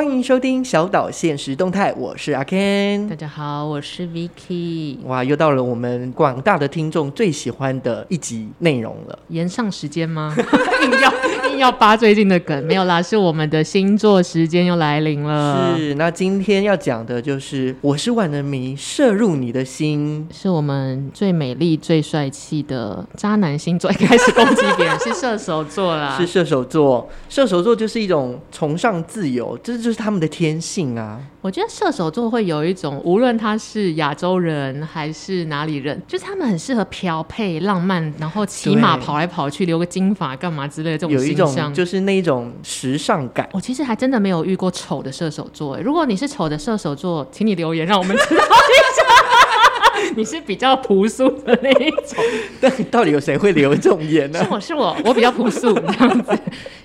欢迎收听小岛现实动态，我是阿 Ken。大家好，我是 Vicky。哇，又到了我们广大的听众最喜欢的一集内容了。延上时间吗？硬要硬要扒最近的梗，没有啦，是我们的星座时间又来临了。是，那今天要讲的就是我是万人迷，射入你的心，是我们最美丽、最帅气的渣男星座。一开始攻击别人是射手座啦，是射手座。射手座就是一种崇尚自由，这就是他们的天性啊！我觉得射手座会有一种，无论他是亚洲人还是哪里人，就是他们很适合漂配、浪漫，然后骑马跑来跑去，留个金发干嘛之类的这种，有一种就是那一种时尚感。我其实还真的没有遇过丑的射手座，如果你是丑的射手座，请你留言让我们知道一下。你是比较朴素的那一种，但到底有谁会留这种言呢？是我是我，我比较朴素 这样子，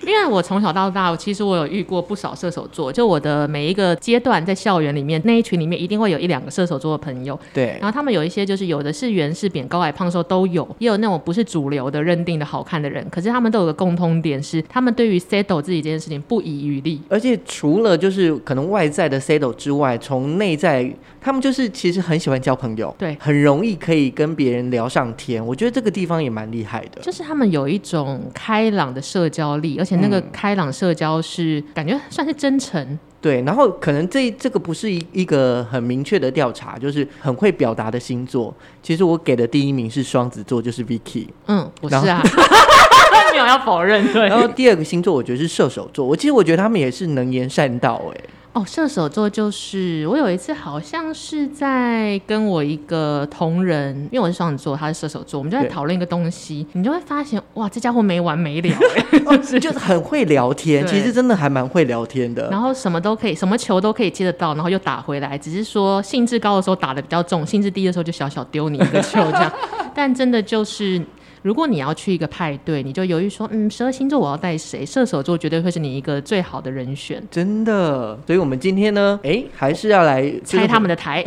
因为我从小到大，其实我有遇过不少射手座，就我的每一个阶段在校园里面那一群里面，一定会有一两个射手座的朋友。对，然后他们有一些就是有的是圆是扁、高矮胖瘦都有，也有那种不是主流的认定的好看的人，可是他们都有个共通点是，他们对于 settle 自己这件事情不遗余力，而且除了就是可能外在的 settle 之外，从内在他们就是其实很喜欢交朋友。对，很容易可以跟别人聊上天，我觉得这个地方也蛮厉害的。就是他们有一种开朗的社交力，而且那个开朗社交是、嗯、感觉算是真诚。对，然后可能这这个不是一一个很明确的调查，就是很会表达的星座。其实我给的第一名是双子座，就是 Vicky。嗯，不是啊，没有要否认。对，然后第二个星座我觉得是射手座，我其实我觉得他们也是能言善道、欸，哎。哦，射手座就是我有一次好像是在跟我一个同仁，因为我是双子座，他是射手座，我们就在讨论一个东西，你就会发现哇，这家伙没完没了，就是、就是很会聊天，其实真的还蛮会聊天的。然后什么都可以，什么球都可以接得到，然后又打回来，只是说兴致高的时候打的比较重，兴致低的时候就小小丢你一个球这样。但真的就是。如果你要去一个派对，你就犹豫说，嗯，十二星座我要带谁？射手座绝对会是你一个最好的人选，真的。所以，我们今天呢，哎，还是要来拆他们的台，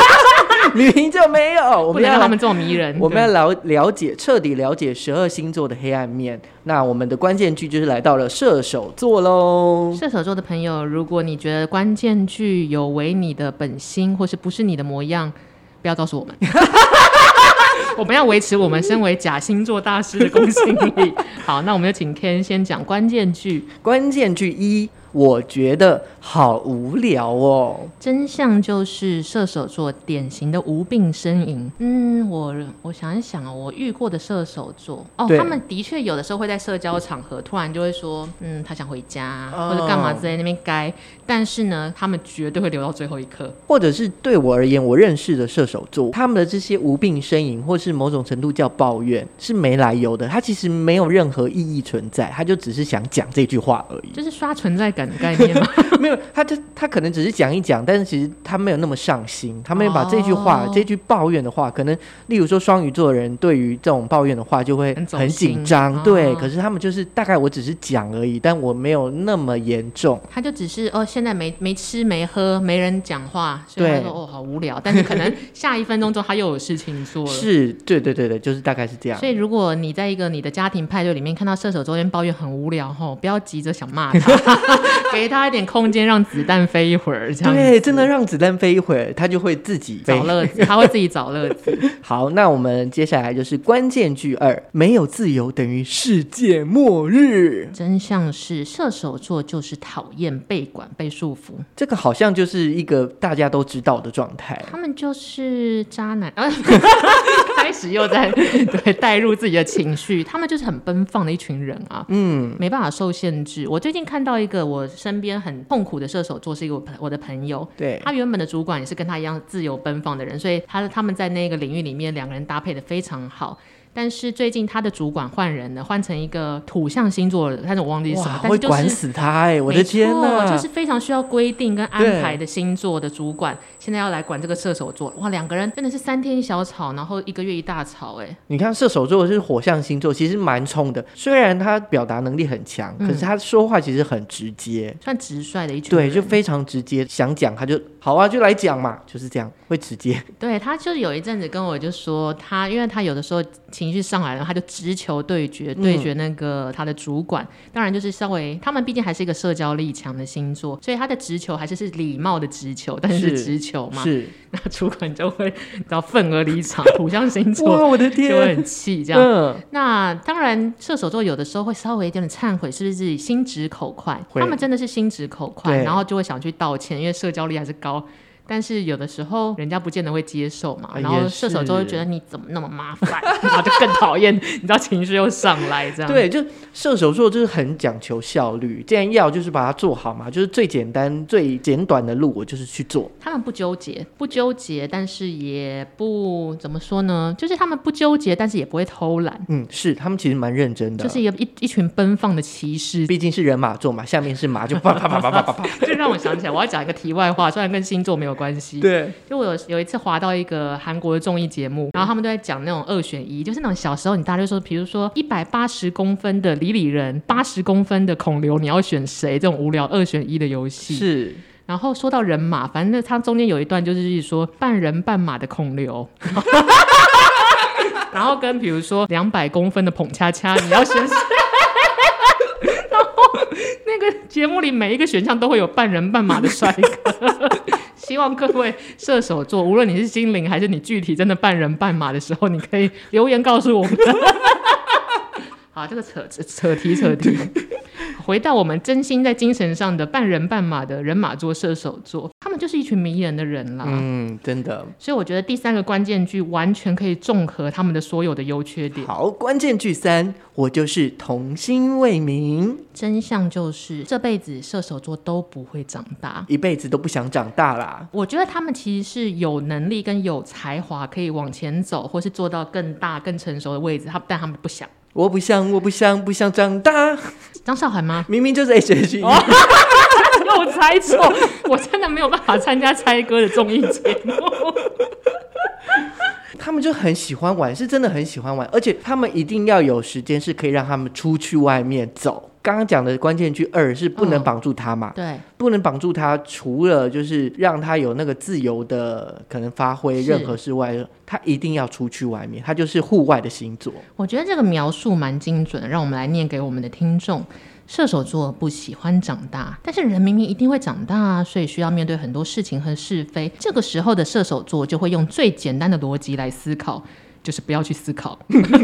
明明就没有，我们要让他们这么迷人。我们要了了解，彻底了解十二星座的黑暗面。那我们的关键句就是来到了射手座喽。射手座的朋友，如果你觉得关键句有违你的本心，或是不是你的模样，不要告诉我们。我们要维持我们身为假星座大师的公信力。好，那我们就请 Ken 先讲关键句。关键句一。我觉得好无聊哦。真相就是射手座典型的无病呻吟。嗯，我我想一想啊，我遇过的射手座哦，他们的确有的时候会在社交场合突然就会说，嗯，他想回家、哦、或者干嘛之类那边该，但是呢，他们绝对会留到最后一刻。或者是对我而言，我认识的射手座，他们的这些无病呻吟，或是某种程度叫抱怨，是没来由的，他其实没有任何意义存在，他就只是想讲这句话而已，就是刷存在感。概念吗？没有，他就他可能只是讲一讲，但是其实他没有那么上心，他没有把这句话、哦、这句抱怨的话，可能例如说双鱼座的人对于这种抱怨的话就会很紧张，对、哦。可是他们就是大概我只是讲而已，但我没有那么严重。他就只是哦，现在没没吃没喝，没人讲话，所以他说哦好无聊。但是可能下一分钟之后他又有事情做了。是，对对对对，就是大概是这样。所以如果你在一个你的家庭派对里面看到射手座边抱怨很无聊吼，不要急着想骂他。给他一点空间，让子弹飞一会儿，这样对，真的让子弹飞一会儿，他就会自己找乐子，他会自己找乐子。好，那我们接下来就是关键句二：没有自由等于世界末日。真相是射手座就是讨厌被管、被束缚，这个好像就是一个大家都知道的状态。他们就是渣男，开始又在对带入自己的情绪，他们就是很奔放的一群人啊，嗯，没办法受限制。我最近看到一个我。身边很痛苦的射手座是一个朋我的朋友，对，他原本的主管也是跟他一样自由奔放的人，所以他他们在那个领域里面两个人搭配的非常好。但是最近他的主管换人了，换成一个土象星座的，但是我忘记是什么，但是就是会管死他哎、欸！我的天呐，就是非常需要规定跟安排的星座的主管，现在要来管这个射手座，哇，两个人真的是三天一小吵，然后一个月一大吵哎！你看射手座是火象星座，其实蛮冲的，虽然他表达能力很强，可是他说话其实很直接，算直率的一群，对，就非常直接，想讲他就。好啊，就来讲嘛，就是这样，会直接。对，他就有一阵子跟我就说，他因为他有的时候情绪上来了，他就直球对决，对决那个他的主管。嗯、当然就是稍微，他们毕竟还是一个社交力强的星座，所以他的直球还是是礼貌的直球，但是直球嘛，是。那主管就会然后愤而离场，土象星座，哇，我的天，就会很气这样。嗯、那当然，射手座有的时候会稍微有点忏悔，是不是自己心直口快？他们真的是心直口快，然后就会想去道歉，因为社交力还是高。但是有的时候人家不见得会接受嘛，然后射手座就觉得你怎么那么麻烦，然后就更讨厌，你知道情绪又上来这样。对，就射手座就是很讲求效率，既然要就是把它做好嘛，就是最简单、最简短的路，我就是去做。他们不纠结，不纠结，但是也不怎么说呢，就是他们不纠结，但是也不会偷懒。嗯，是他们其实蛮认真的，就是一个一一群奔放的骑士。毕竟是人马座嘛，下面是马，就啪啪啪啪啪啪啪。就 让我想起来，我要讲一个题外话，虽然跟星座没有关系，对，就我有有一次滑到一个韩国的综艺节目，然后他们都在讲那种二选一，就是那种小时候你大家就说，比如说一百八十公分的李李仁，八十公分的孔刘，你要选谁？这种无聊二选一的游戏是。然后说到人马，反正他中间有一段就是说半人半马的孔刘，然后跟比如说两百公分的捧恰恰，你要选谁？然后那个节目里每一个选项都会有半人半马的帅哥，希望各位射手座，无论你是心灵还是你具体真的半人半马的时候，你可以留言告诉我们。好，这个扯扯扯题扯题，回到我们真心在精神上的半人半马的人马座射手座，他们就是一群迷人的人啦。嗯，真的。所以我觉得第三个关键句完全可以综合他们的所有的优缺点。好，关键句三，我就是童心未泯。真相就是这辈子射手座都不会长大，一辈子都不想长大啦。我觉得他们其实是有能力跟有才华，可以往前走，或是做到更大、更成熟的位置。他但他们不想。我不想，我不想，不想长大。张韶涵吗？明明就是 H.H.E。哦，又猜错，我真的没有办法参加猜歌的综艺节目。他们就很喜欢玩，是真的很喜欢玩，而且他们一定要有时间，是可以让他们出去外面走。刚刚讲的关键句二是不能绑住他嘛？嗯、对，不能绑住他，除了就是让他有那个自由的可能发挥任何事外，他一定要出去外面，他就是户外的星座。我觉得这个描述蛮精准的，让我们来念给我们的听众。射手座不喜欢长大，但是人明明一定会长大啊，所以需要面对很多事情和是非。这个时候的射手座就会用最简单的逻辑来思考。就是不要去思考，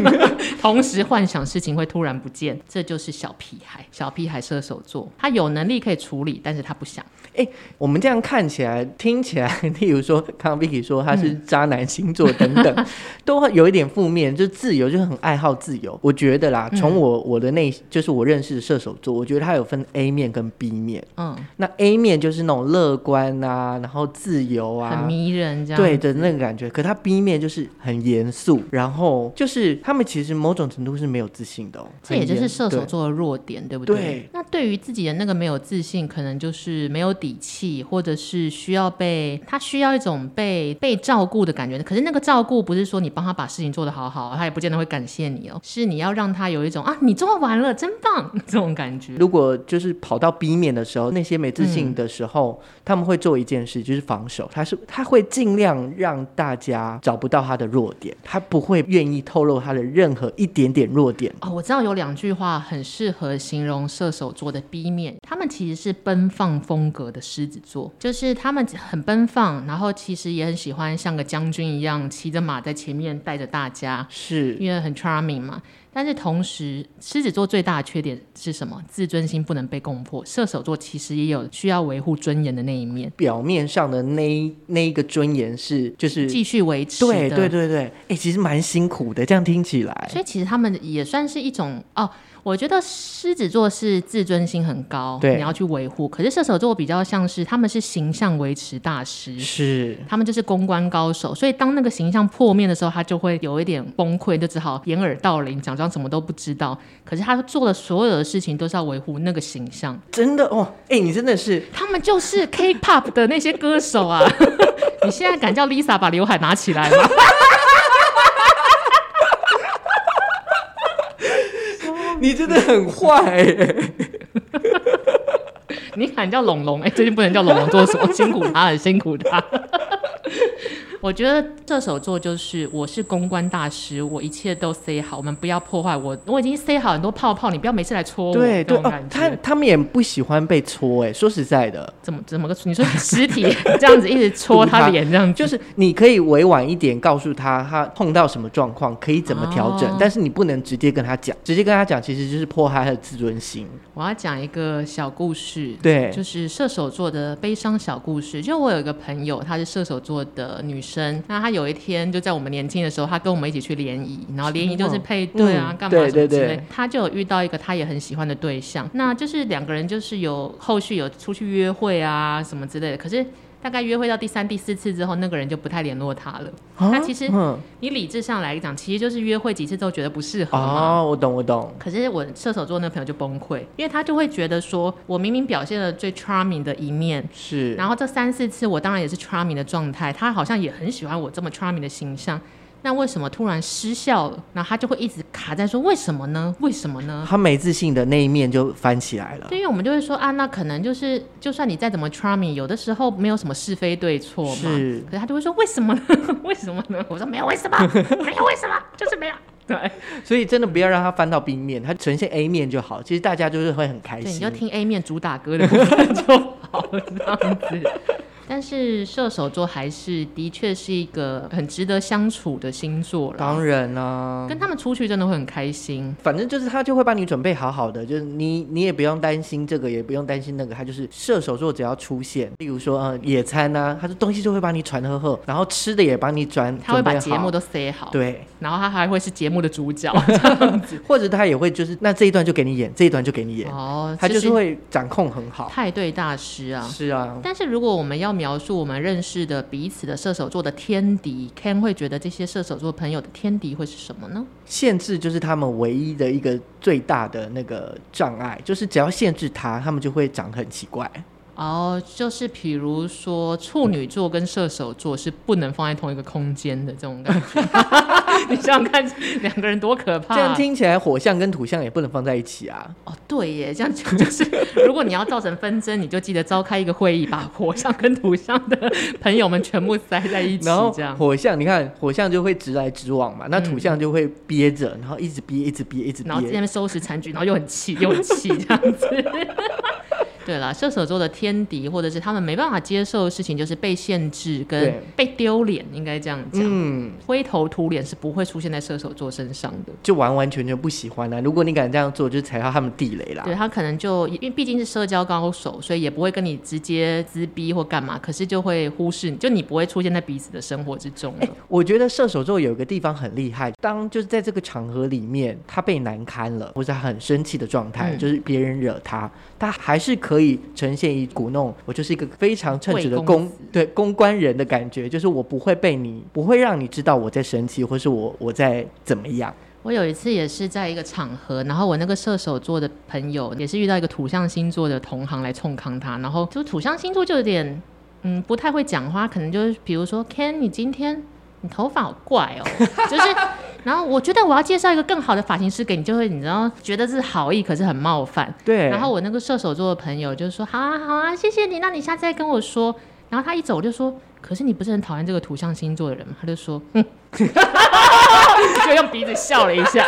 同时幻想事情会突然不见，这就是小屁孩。小屁孩射手座，他有能力可以处理，但是他不想。哎，我们这样看起来、听起来，例如说，刚刚 Vicky 说他是渣男星座等等，嗯、都有一点负面，就自由，就很爱好自由。我觉得啦，从我我的内，就是我认识的射手座，我觉得他有分 A 面跟 B 面。嗯，那 A 面就是那种乐观啊，然后自由啊，很迷人这样，对的那个感觉。可他 B 面就是很严肃。然后就是他们其实某种程度是没有自信的哦，这也就是射手座的弱点，对，对不对？对。那对于自己的那个没有自信，可能就是没有底气，或者是需要被他需要一种被被照顾的感觉。可是那个照顾不是说你帮他把事情做得好好，他也不见得会感谢你哦。是你要让他有一种啊，你做完了，真棒这种感觉。如果就是跑到 B 面的时候，那些没自信的时候，嗯、他们会做一件事，就是防守。他是他会尽量让大家找不到他的弱点，他。不会愿意透露他的任何一点点弱点哦。我知道有两句话很适合形容射手座的 B 面，他们其实是奔放风格的狮子座，就是他们很奔放，然后其实也很喜欢像个将军一样骑着马在前面带着大家，是因为很 charming 嘛。但是同时，狮子座最大的缺点是什么？自尊心不能被攻破。射手座其实也有需要维护尊严的那一面。表面上的那那一个尊严是就是继续维持。对对对对，哎、欸，其实蛮辛苦的，这样听起来。所以其实他们也算是一种哦。我觉得狮子座是自尊心很高，对，你要去维护。可是射手座比较像是他们是形象维持大师，是他们就是公关高手。所以当那个形象破灭的时候，他就会有一点崩溃，就只好掩耳盗铃，假装什么都不知道。可是他做的所有的事情都是要维护那个形象。真的哦，哎，你真的是，他们就是 K-pop 的那些歌手啊！你现在敢叫 Lisa 把刘海拿起来吗？你真的很坏，你喊叫龙龙，哎，最近不能叫龙龙做什么？辛苦他了，辛苦他。我觉得射手座就是我是公关大师，我一切都塞好，我们不要破坏我，我已经塞好很多泡泡，你不要每次来戳我。对对，哦、他他们也不喜欢被戳，哎，说实在的，怎么怎么个？你说尸体这样子一直戳他脸，这样子 就是你可以委婉一点告诉他，他碰到什么状况可以怎么调整，哦、但是你不能直接跟他讲，直接跟他讲其实就是破坏他的自尊心。我要讲一个小故事，对，就是射手座的悲伤小故事。就我有一个朋友，她是射手座的女生。那他有一天就在我们年轻的时候，他跟我们一起去联谊，然后联谊就是配对啊，干、嗯、嘛什么之类。他就有遇到一个他也很喜欢的对象，那就是两个人就是有后续有出去约会啊什么之类的。可是。大概约会到第三、第四次之后，那个人就不太联络他了。那、啊、其实你理智上来讲，其实就是约会几次之后觉得不适合嘛。哦，我懂，我懂。可是我射手座那朋友就崩溃，因为他就会觉得说，我明明表现了最 charming 的一面，是，然后这三四次我当然也是 charming 的状态，他好像也很喜欢我这么 charming 的形象。那为什么突然失效了？然后他就会一直卡在说为什么呢？为什么呢？他没自信的那一面就翻起来了。对，因为我们就会说啊，那可能就是，就算你再怎么 charming，有的时候没有什么是非对错嘛。是。可是他就会说为什么呢？为什么呢？我说没有为什么，没有为什么，就是没有。对。所以真的不要让他翻到冰面，他呈现 A 面就好。其实大家就是会很开心。对，你就听 A 面主打歌的部分就好了，这样子。但是射手座还是的确是一个很值得相处的星座了。当然啦、啊，跟他们出去真的会很开心。反正就是他就会帮你准备好好的，就是你你也不用担心这个，也不用担心那个。他就是射手座，只要出现，例如说呃野餐啊，他的东西就会帮你传呵呵，然后吃的也帮你转，他会把节目都塞好。对，然后他还会是节目的主角 这样子，或者他也会就是那这一段就给你演，这一段就给你演。哦，他就是会掌控很好。派对大师啊，是啊。但是如果我们要描述我们认识的彼此的射手座的天敌，Ken 会觉得这些射手座朋友的天敌会是什么呢？限制就是他们唯一的一个最大的那个障碍，就是只要限制他，他们就会长得很奇怪。哦，就是比如说处女座跟射手座是不能放在同一个空间的这种感觉。你想想看，两个人多可怕！这样听起来，火象跟土象也不能放在一起啊。哦，对耶，这样讲就是，如果你要造成纷争，你就记得召开一个会议，把火象跟土象的朋友们全部塞在一起。然后这样，火象，你看火象就会直来直往嘛，那土象就会憋着，然后一直憋，一直憋，一直憋，然后在那边收拾残局，然后又很气，又很气这样子。对了，射手座的天敌，或者是他们没办法接受的事情，就是被限制跟被丢脸，应该这样讲。嗯，灰头土脸是不会出现在射手座身上的，就完完全全不喜欢啊。如果你敢这样做，就踩到他们地雷啦。对，他可能就因为毕竟是社交高手，所以也不会跟你直接撕逼或干嘛，可是就会忽视你，就你不会出现在彼此的生活之中。哎，我觉得射手座有一个地方很厉害，当就是在这个场合里面，他被难堪了，或者他很生气的状态，嗯、就是别人惹他，他还是可以。可以呈现一股那种，我就是一个非常称职的公对公关人的感觉，就是我不会被你，不会让你知道我在生气，或是我我在怎么样。我有一次也是在一个场合，然后我那个射手座的朋友也是遇到一个土象星座的同行来冲康他，然后就土象星座就有点嗯不太会讲话，可能就是比如说 Ken，你今天你头发好怪哦，就是。然后我觉得我要介绍一个更好的发型师给你，就会你知道觉得是好意，可是很冒犯。对。然后我那个射手座的朋友就说：“好啊，好啊，谢谢你，那你下次再跟我说。”然后他一走我就说：“可是你不是很讨厌这个土象星座的人吗？”他就说：“嗯。”就用鼻子笑了一下。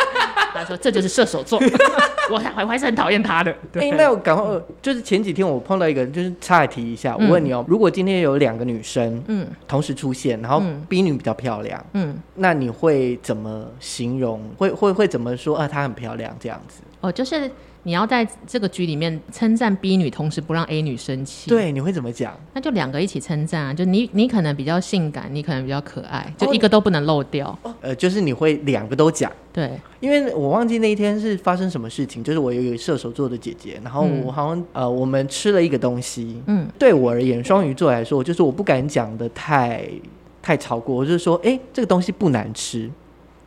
他说：“这就是射手座。”我还我还是很讨厌他的。对。那我赶快就是前几天我碰到一个人，就是岔来提一下，嗯、我问你哦，如果今天有两个女生，嗯，同时出现，然后 B 女比较漂亮，嗯，那你会怎么形容？会会会怎么说啊？她很漂亮这样子？哦，就是。你要在这个局里面称赞 B 女，同时不让 A 女生气。对，你会怎么讲？那就两个一起称赞啊！就你，你可能比较性感，你可能比较可爱，就一个都不能漏掉。哦、呃，就是你会两个都讲。对，因为我忘记那一天是发生什么事情，就是我有一个射手座的姐姐，然后我好像、嗯、呃，我们吃了一个东西。嗯，对我而言，双鱼座来说，就是我不敢讲的太太超过，我就说，哎，这个东西不难吃。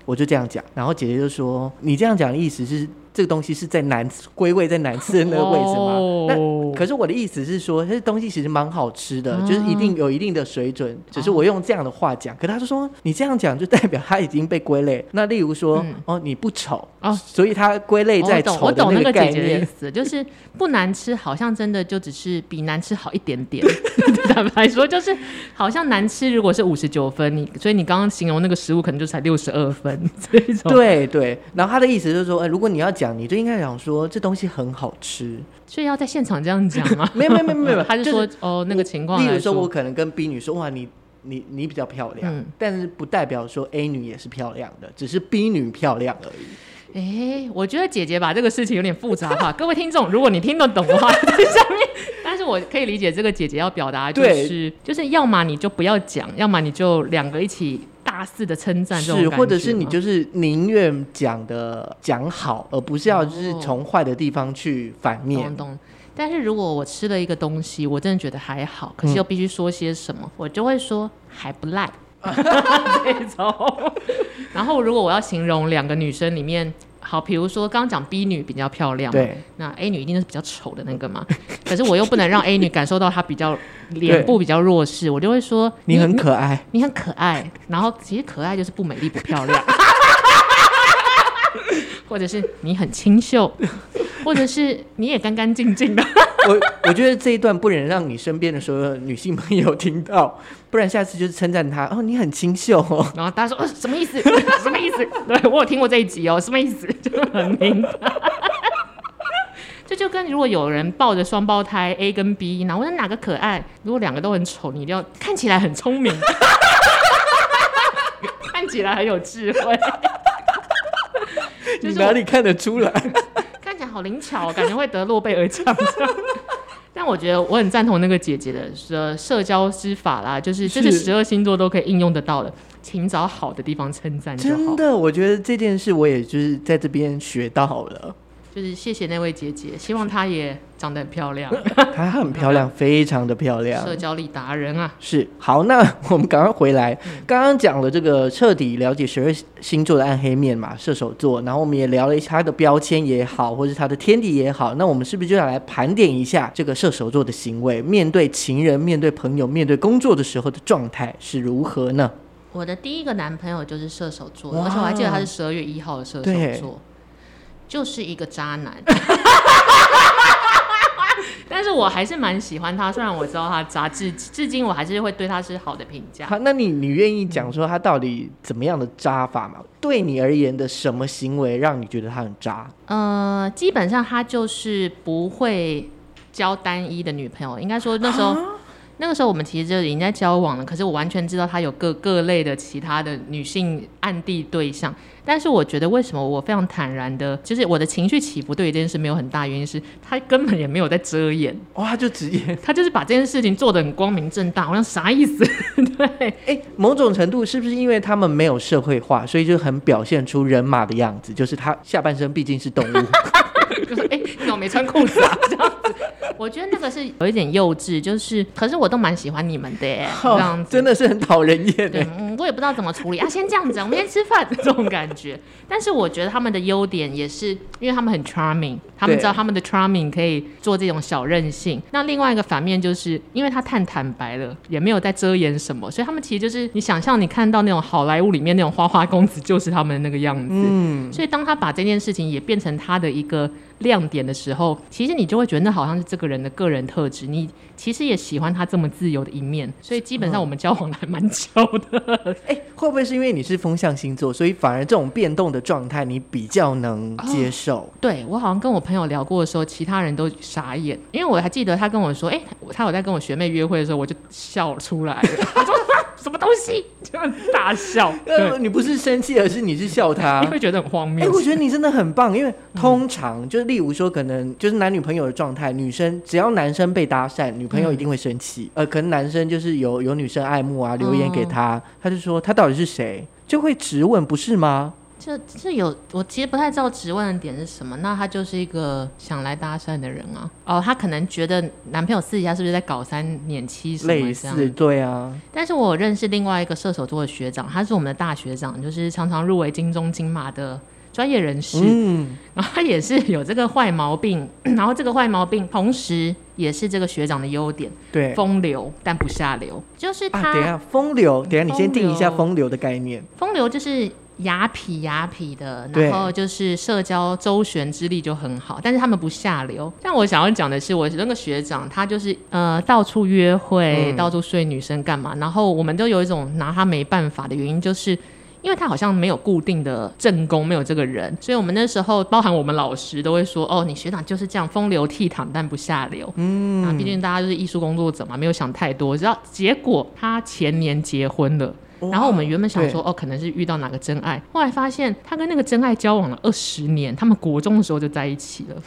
我就这样讲，然后姐姐就说：“你这样讲的意思是这个东西是在男归位在男厕的那个位置吗？哦、那可是我的意思是说，这东西其实蛮好吃的，嗯、就是一定有一定的水准。只是我用这样的话讲，可他就说你这样讲就代表他已经被归类。那例如说，嗯、哦，你不丑哦，所以他归类在丑的那个姐姐的意思，就是不难吃，好像真的就只是比难吃好一点点。坦白说，就是好像难吃，如果是五十九分，你所以你刚刚形容那个食物可能就才六十二分这种。对对，然后他的意思就是说，哎，如果你要讲，你就应该讲说这东西很好吃，所以要在现场这样讲吗？没有没有没有没有，他 就说哦那个情况。例如说，我可能跟 B 女说，哇，你你你比较漂亮，嗯，但是不代表说 A 女也是漂亮的，只是 B 女漂亮而已。哎，我觉得姐姐把这个事情有点复杂化。各位听众，如果你听得懂的话，在下面。但是我可以理解这个姐姐要表达就是，对就是要么你就不要讲，要么你就两个一起大肆的称赞，是，或者是你就是宁愿讲的讲好，而不是要就是从坏的地方去反面。懂懂。但是如果我吃了一个东西，我真的觉得还好，可是又必须说些什么，嗯、我就会说还不赖。这种，然后如果我要形容两个女生里面，好，比如说刚刚讲 B 女比较漂亮，对，那 A 女一定是比较丑的那个嘛。可是我又不能让 A 女感受到她比较脸部比较弱势，我就会说你，你很可爱你，你很可爱。然后其实可爱就是不美丽不漂亮，或者是你很清秀，或者是你也干干净净的。我我觉得这一段不能让你身边的所有女性朋友听到，不然下次就是称赞她哦，你很清秀哦。然后大家说，哦，什么意思？什么意思？对，我有听过这一集哦，什么意思？就很明白。这就跟如果有人抱着双胞胎 A 跟 B，然后我说哪个可爱？如果两个都很丑，你一定要看起来很聪明，看起来很有智慧。你哪里看得出来？好灵巧，感觉会得诺贝尔奖。但我觉得我很赞同那个姐姐的社社交之法啦，就是这是十二星座都可以应用得到的，请找好的地方称赞。真的，我觉得这件事我也就是在这边学到了。就是谢谢那位姐姐，希望她也长得很漂亮。她很漂亮，非常的漂亮，社交力达人啊。是，好，那 我们赶快回来。刚刚讲了这个彻底了解十二星座的暗黑面嘛，射手座，然后我们也聊了一下他的标签也好，或是他的天敌也好。那我们是不是就要来盘点一下这个射手座的行为？面对情人、面对朋友、面对工作的时候的状态是如何呢？我的第一个男朋友就是射手座，而且我还记得他是十二月一号的射手座。就是一个渣男，但是我还是蛮喜欢他。虽然我知道他渣，至至今我还是会对他是好的评价。好，那你你愿意讲说他到底怎么样的渣法吗？对你而言的什么行为让你觉得他很渣？呃，基本上他就是不会交单一的女朋友。应该说那时候。那个时候我们其实就已经在交往了，可是我完全知道他有各各类的其他的女性暗地对象。但是我觉得为什么我非常坦然的，就是我的情绪起伏对这件事没有很大原因，是他根本也没有在遮掩。哇、哦，他就直接，他就是把这件事情做得很光明正大，好像啥意思？对，哎、欸，某种程度是不是因为他们没有社会化，所以就很表现出人马的样子？就是他下半身毕竟是动物。就是哎，你怎么没穿裤子啊？这样子，我觉得那个是有一点幼稚，就是，可是我都蛮喜欢你们的耶，这样子真的是很讨人厌。对，嗯，我也不知道怎么处理啊，先这样子，我们先吃饭这种感觉。但是我觉得他们的优点也是，因为他们很 charming，他们知道他们的 charming 可以做这种小任性。那另外一个反面就是，因为他太坦白了，也没有在遮掩什么，所以他们其实就是你想象你看到那种好莱坞里面那种花花公子，就是他们那个样子。嗯，所以当他把这件事情也变成他的一个。亮点的时候，其实你就会觉得那好像是这个人的个人特质。你其实也喜欢他这么自由的一面，所以基本上我们交往的还蛮久的。哎、嗯，会不会是因为你是风象星座，所以反而这种变动的状态你比较能接受？哦、对，我好像跟我朋友聊过的时候，其他人都傻眼，因为我还记得他跟我说，哎，他有在跟我学妹约会的时候，我就笑出来了。什么东西？这样大笑？呃，你不是生气，而是你是笑他，你会觉得很荒谬。哎，我觉得你真的很棒，因为通常、嗯、就是例如说，可能就是男女朋友的状态，女生只要男生被搭讪，女朋友一定会生气。嗯、呃，可能男生就是有有女生爱慕啊，留言给他，嗯、他就说他到底是谁，就会质问，不是吗？这这有，我其实不太知道质问的点是什么。那他就是一个想来搭讪的人啊。哦，他可能觉得男朋友私底下是不是在搞三年七什么？类似，对啊。但是我认识另外一个射手座的学长，他是我们的大学长，就是常常入围金钟金马的专业人士，嗯，然后他也是有这个坏毛病，然后这个坏毛病同时也是这个学长的优点，对，风流但不下流，就是他。啊、等一下，风流，等一下你先定一下风流的概念。风流就是。雅痞雅痞的，然后就是社交周旋之力就很好，但是他们不下流。但我想要讲的是，我那个学长他就是呃到处约会，嗯、到处睡女生干嘛，然后我们都有一种拿他没办法的原因，就是因为他好像没有固定的正宫，没有这个人，所以我们那时候包含我们老师都会说，哦，你学长就是这样风流倜傥，但不下流。嗯，啊，毕竟大家就是艺术工作者嘛，没有想太多。知道结果他前年结婚了。然后我们原本想说，哦，可能是遇到哪个真爱，后来发现他跟那个真爱交往了二十年，他们国中的时候就在一起了。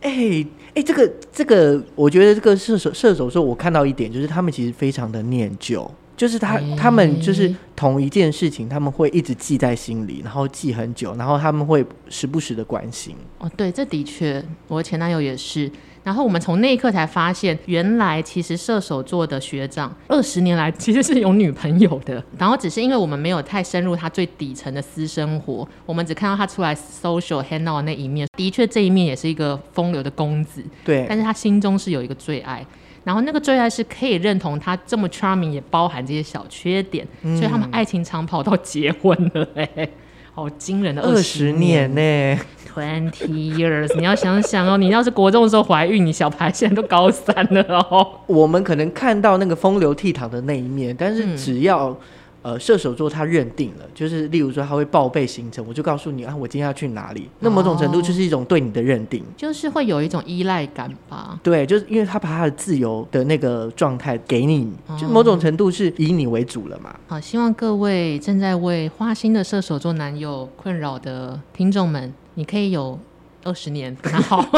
哎哎，这个这个，我觉得这个射手射手座，我看到一点就是他们其实非常的念旧，就是他他们就是同一件事情，他们会一直记在心里，然后记很久，然后他们会时不时的关心。哦，对，这的确，我前男友也是。然后我们从那一刻才发现，原来其实射手座的学长二十年来 其实是有女朋友的。然后只是因为我们没有太深入他最底层的私生活，我们只看到他出来 social hang out 的那一面。的确，这一面也是一个风流的公子。对。但是他心中是有一个最爱，然后那个最爱是可以认同他这么 charming，也包含这些小缺点。嗯。所以他们爱情长跑到结婚了，欸，好惊人的二十年呢。Twenty years，你要想想哦，你要是国中的时候怀孕，你小孩现在都高三了哦。我们可能看到那个风流倜傥的那一面，但是只要、嗯。呃，射手座他认定了，就是例如说他会报备行程，我就告诉你啊，我今天要去哪里。那某种程度就是一种对你的认定，就是会有一种依赖感吧。对，就是因为他把他的自由的那个状态给你，就某种程度是以你为主了嘛。好，希望各位正在为花心的射手座男友困扰的听众们，你可以有二十年跟他好。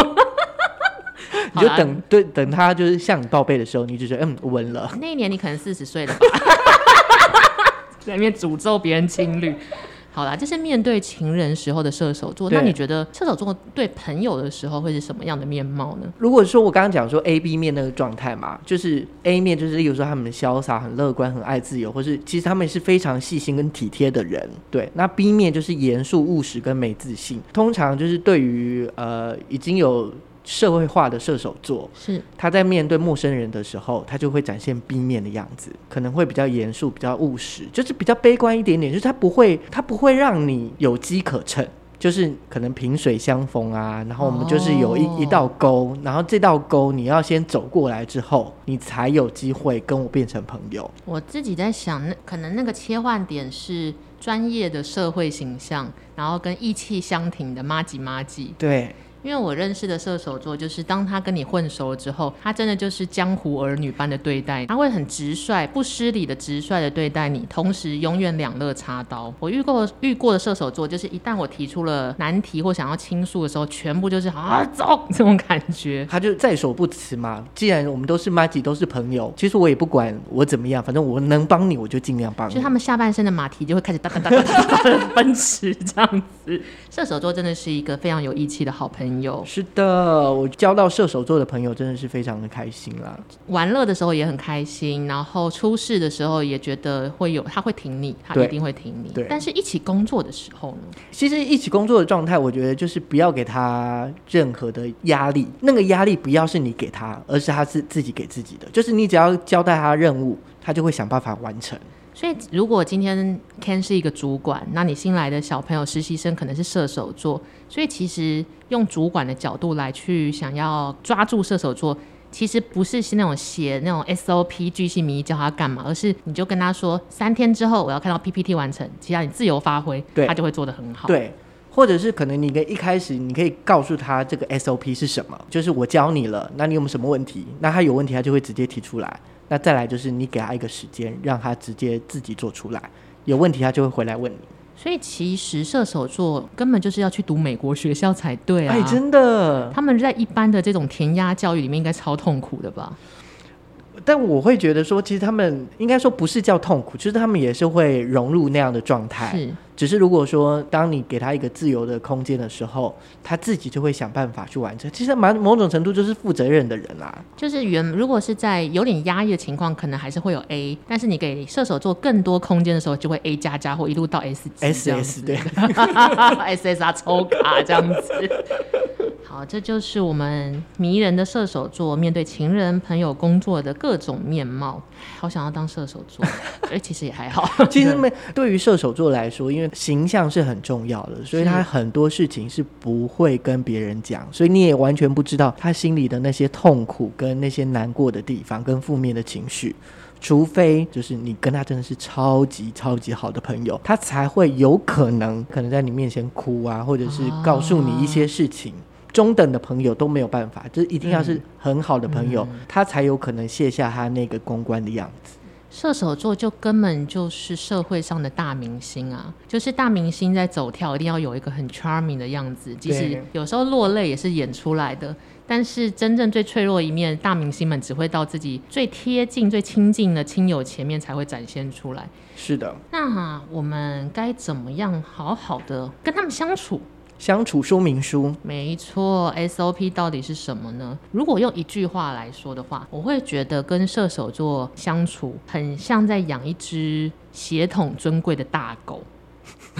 你就等对等他就是向你报备的时候，你就觉得嗯稳了。那一年你可能四十岁了吧。在里面诅咒别人情侣，好啦，这是面对情人时候的射手座。那你觉得射手座对朋友的时候会是什么样的面貌呢？如果说我刚刚讲说 A、B 面那个状态嘛，就是 A 面就是有时候他们潇洒、很乐观、很爱自由，或是其实他们是非常细心跟体贴的人。对，那 B 面就是严肃、务实跟没自信。通常就是对于呃已经有。社会化的射手座是他在面对陌生人的时候，他就会展现 B 面的样子，可能会比较严肃、比较务实，就是比较悲观一点点。就是他不会，他不会让你有机可乘，就是可能萍水相逢啊。然后我们就是有一、哦、一道沟，然后这道沟你要先走过来之后，你才有机会跟我变成朋友。我自己在想，那可能那个切换点是专业的社会形象，然后跟意气相挺的妈吉妈吉。对。因为我认识的射手座，就是当他跟你混熟了之后，他真的就是江湖儿女般的对待，他会很直率、不失礼的直率的对待你，同时永远两肋插刀。我遇过遇过的射手座，就是一旦我提出了难题或想要倾诉的时候，全部就是啊走这种感觉，他就在所不辞嘛。既然我们都是麻吉，都是朋友，其实我也不管我怎么样，反正我能帮你，我就尽量帮你。就他们下半身的马蹄就会开始哒哒哒哒奔驰这样子。射手座真的是一个非常有义气的好朋友。是的，我交到射手座的朋友真的是非常的开心啦。玩乐的时候也很开心，然后出事的时候也觉得会有他会挺你，他一定会挺你。对，但是一起工作的时候呢？其实一起工作的状态，我觉得就是不要给他任何的压力，那个压力不要是你给他，而是他是自己给自己的。就是你只要交代他任务，他就会想办法完成。所以，如果今天 Ken 是一个主管，那你新来的小朋友实习生可能是射手座，所以其实用主管的角度来去想要抓住射手座，其实不是是那种写那种 SOP 巨细靡遗教他干嘛，而是你就跟他说三天之后我要看到 PPT 完成，其他你自由发挥，对，他就会做得很好。对，或者是可能你跟一开始你可以告诉他这个 SOP 是什么，就是我教你了，那你有没有什么问题？那他有问题他就会直接提出来。那再来就是你给他一个时间，让他直接自己做出来，有问题他就会回来问你。所以其实射手座根本就是要去读美国学校才对啊！哎，真的，他们在一般的这种填鸭教育里面应该超痛苦的吧？但我会觉得说，其实他们应该说不是叫痛苦，就是他们也是会融入那样的状态。是。只是如果说当你给他一个自由的空间的时候，他自己就会想办法去完成。其实蛮某种程度就是负责任的人啦、啊。就是原如果是在有点压抑的情况，可能还是会有 A，但是你给射手座更多空间的时候，就会 A 加加或一路到 S S S 对，S S R 抽卡这样子。好，这就是我们迷人的射手座面对情人、朋友、工作的各种面貌。好想要当射手座，哎，其实也还好。其实没对于射手座来说，因为形象是很重要的，所以他很多事情是不会跟别人讲，所以你也完全不知道他心里的那些痛苦、跟那些难过的地方、跟负面的情绪。除非就是你跟他真的是超级超级好的朋友，他才会有可能可能在你面前哭啊，或者是告诉你一些事情。哦中等的朋友都没有办法，就是一定要是很好的朋友，他才有可能卸下他那个公关的样子。射手座就根本就是社会上的大明星啊，就是大明星在走跳，一定要有一个很 charming 的样子，即使有时候落泪也是演出来的。但是真正最脆弱一面，大明星们只会到自己最贴近、最亲近的亲友前面才会展现出来。是的，那我们该怎么样好好的跟他们相处？相处说明书，没错，SOP 到底是什么呢？如果用一句话来说的话，我会觉得跟射手座相处很像在养一只血统尊贵的大狗。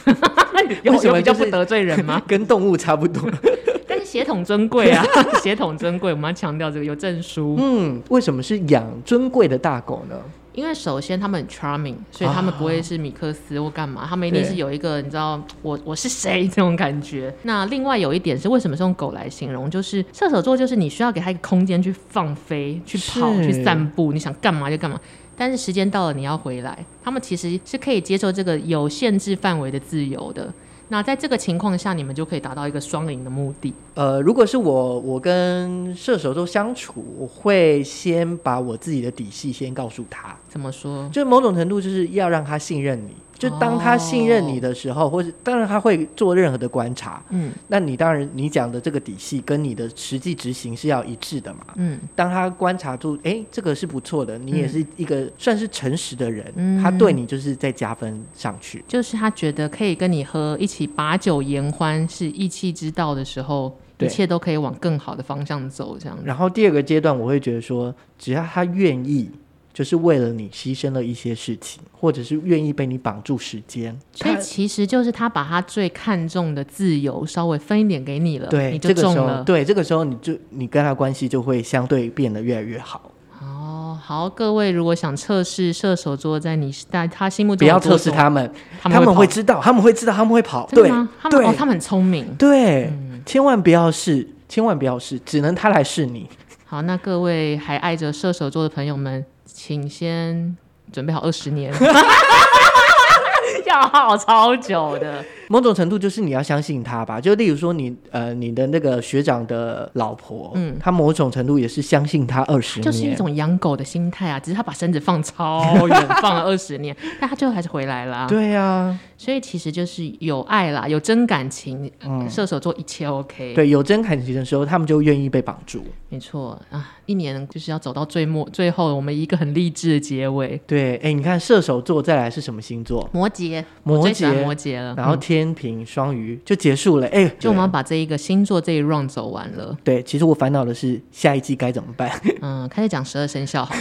有什么比较不得罪人吗？跟动物差不多，但是血统尊贵啊，血统尊贵，我们要强调这个有证书。嗯，为什么是养尊贵的大狗呢？因为首先他们很 charming，所以他们不会是米克斯或干嘛，他们一定是有一个你知道我我是谁这种感觉。那另外有一点是为什么是用狗来形容？就是射手座就是你需要给他一个空间去放飞、去跑、去散步，你想干嘛就干嘛。但是时间到了你要回来，他们其实是可以接受这个有限制范围的自由的。那在这个情况下，你们就可以达到一个双赢的目的。呃，如果是我，我跟射手座相处，我会先把我自己的底细先告诉他。怎么说？就某种程度就是要让他信任你。就当他信任你的时候，哦、或者当然他会做任何的观察，嗯，那你当然你讲的这个底细跟你的实际执行是要一致的嘛，嗯，当他观察出，哎、欸，这个是不错的，你也是一个算是诚实的人，嗯，他对你就是在加分上去，就是他觉得可以跟你喝一起把酒言欢，是义气之道的时候，一切都可以往更好的方向走，这样。然后第二个阶段，我会觉得说，只要他愿意。就是为了你牺牲了一些事情，或者是愿意被你绑住时间，所以其实就是他把他最看重的自由稍微分一点给你了，对，你就中了。这个时候，对，这个时候你就你跟他关系就会相对变得越来越好。哦，好，各位如果想测试射手座在你在他心目中，不要测试他们，他们会，他们会知道，他们会知道，他们会跑，对，他们哦，他们很聪明，对，嗯、千万不要试，千万不要试，只能他来试你。好，那各位还爱着射手座的朋友们。请先准备好二十年，要耗超久的。某种程度就是你要相信他吧，就例如说你呃你的那个学长的老婆，嗯，他某种程度也是相信他二十年，就是一种养狗的心态啊，只是他把身子放超远，放了二十年，但他最后还是回来了。对呀、啊，所以其实就是有爱啦，有真感情，嗯，射手座一切 OK。对，有真感情的时候，他们就愿意被绑住。没错啊，一年就是要走到最末，最后我们一个很励志的结尾。对，哎，你看射手座再来是什么星座？摩羯，摩羯，摩羯了，然后天。天平、双鱼就结束了，哎，就我们要把这一个星座这一 round 走完了。对，其实我烦恼的是下一季该怎么办。嗯，开始讲十二生肖 好。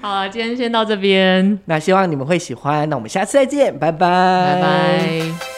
好了，今天先到这边。那希望你们会喜欢，那我们下次再见，拜拜，拜拜。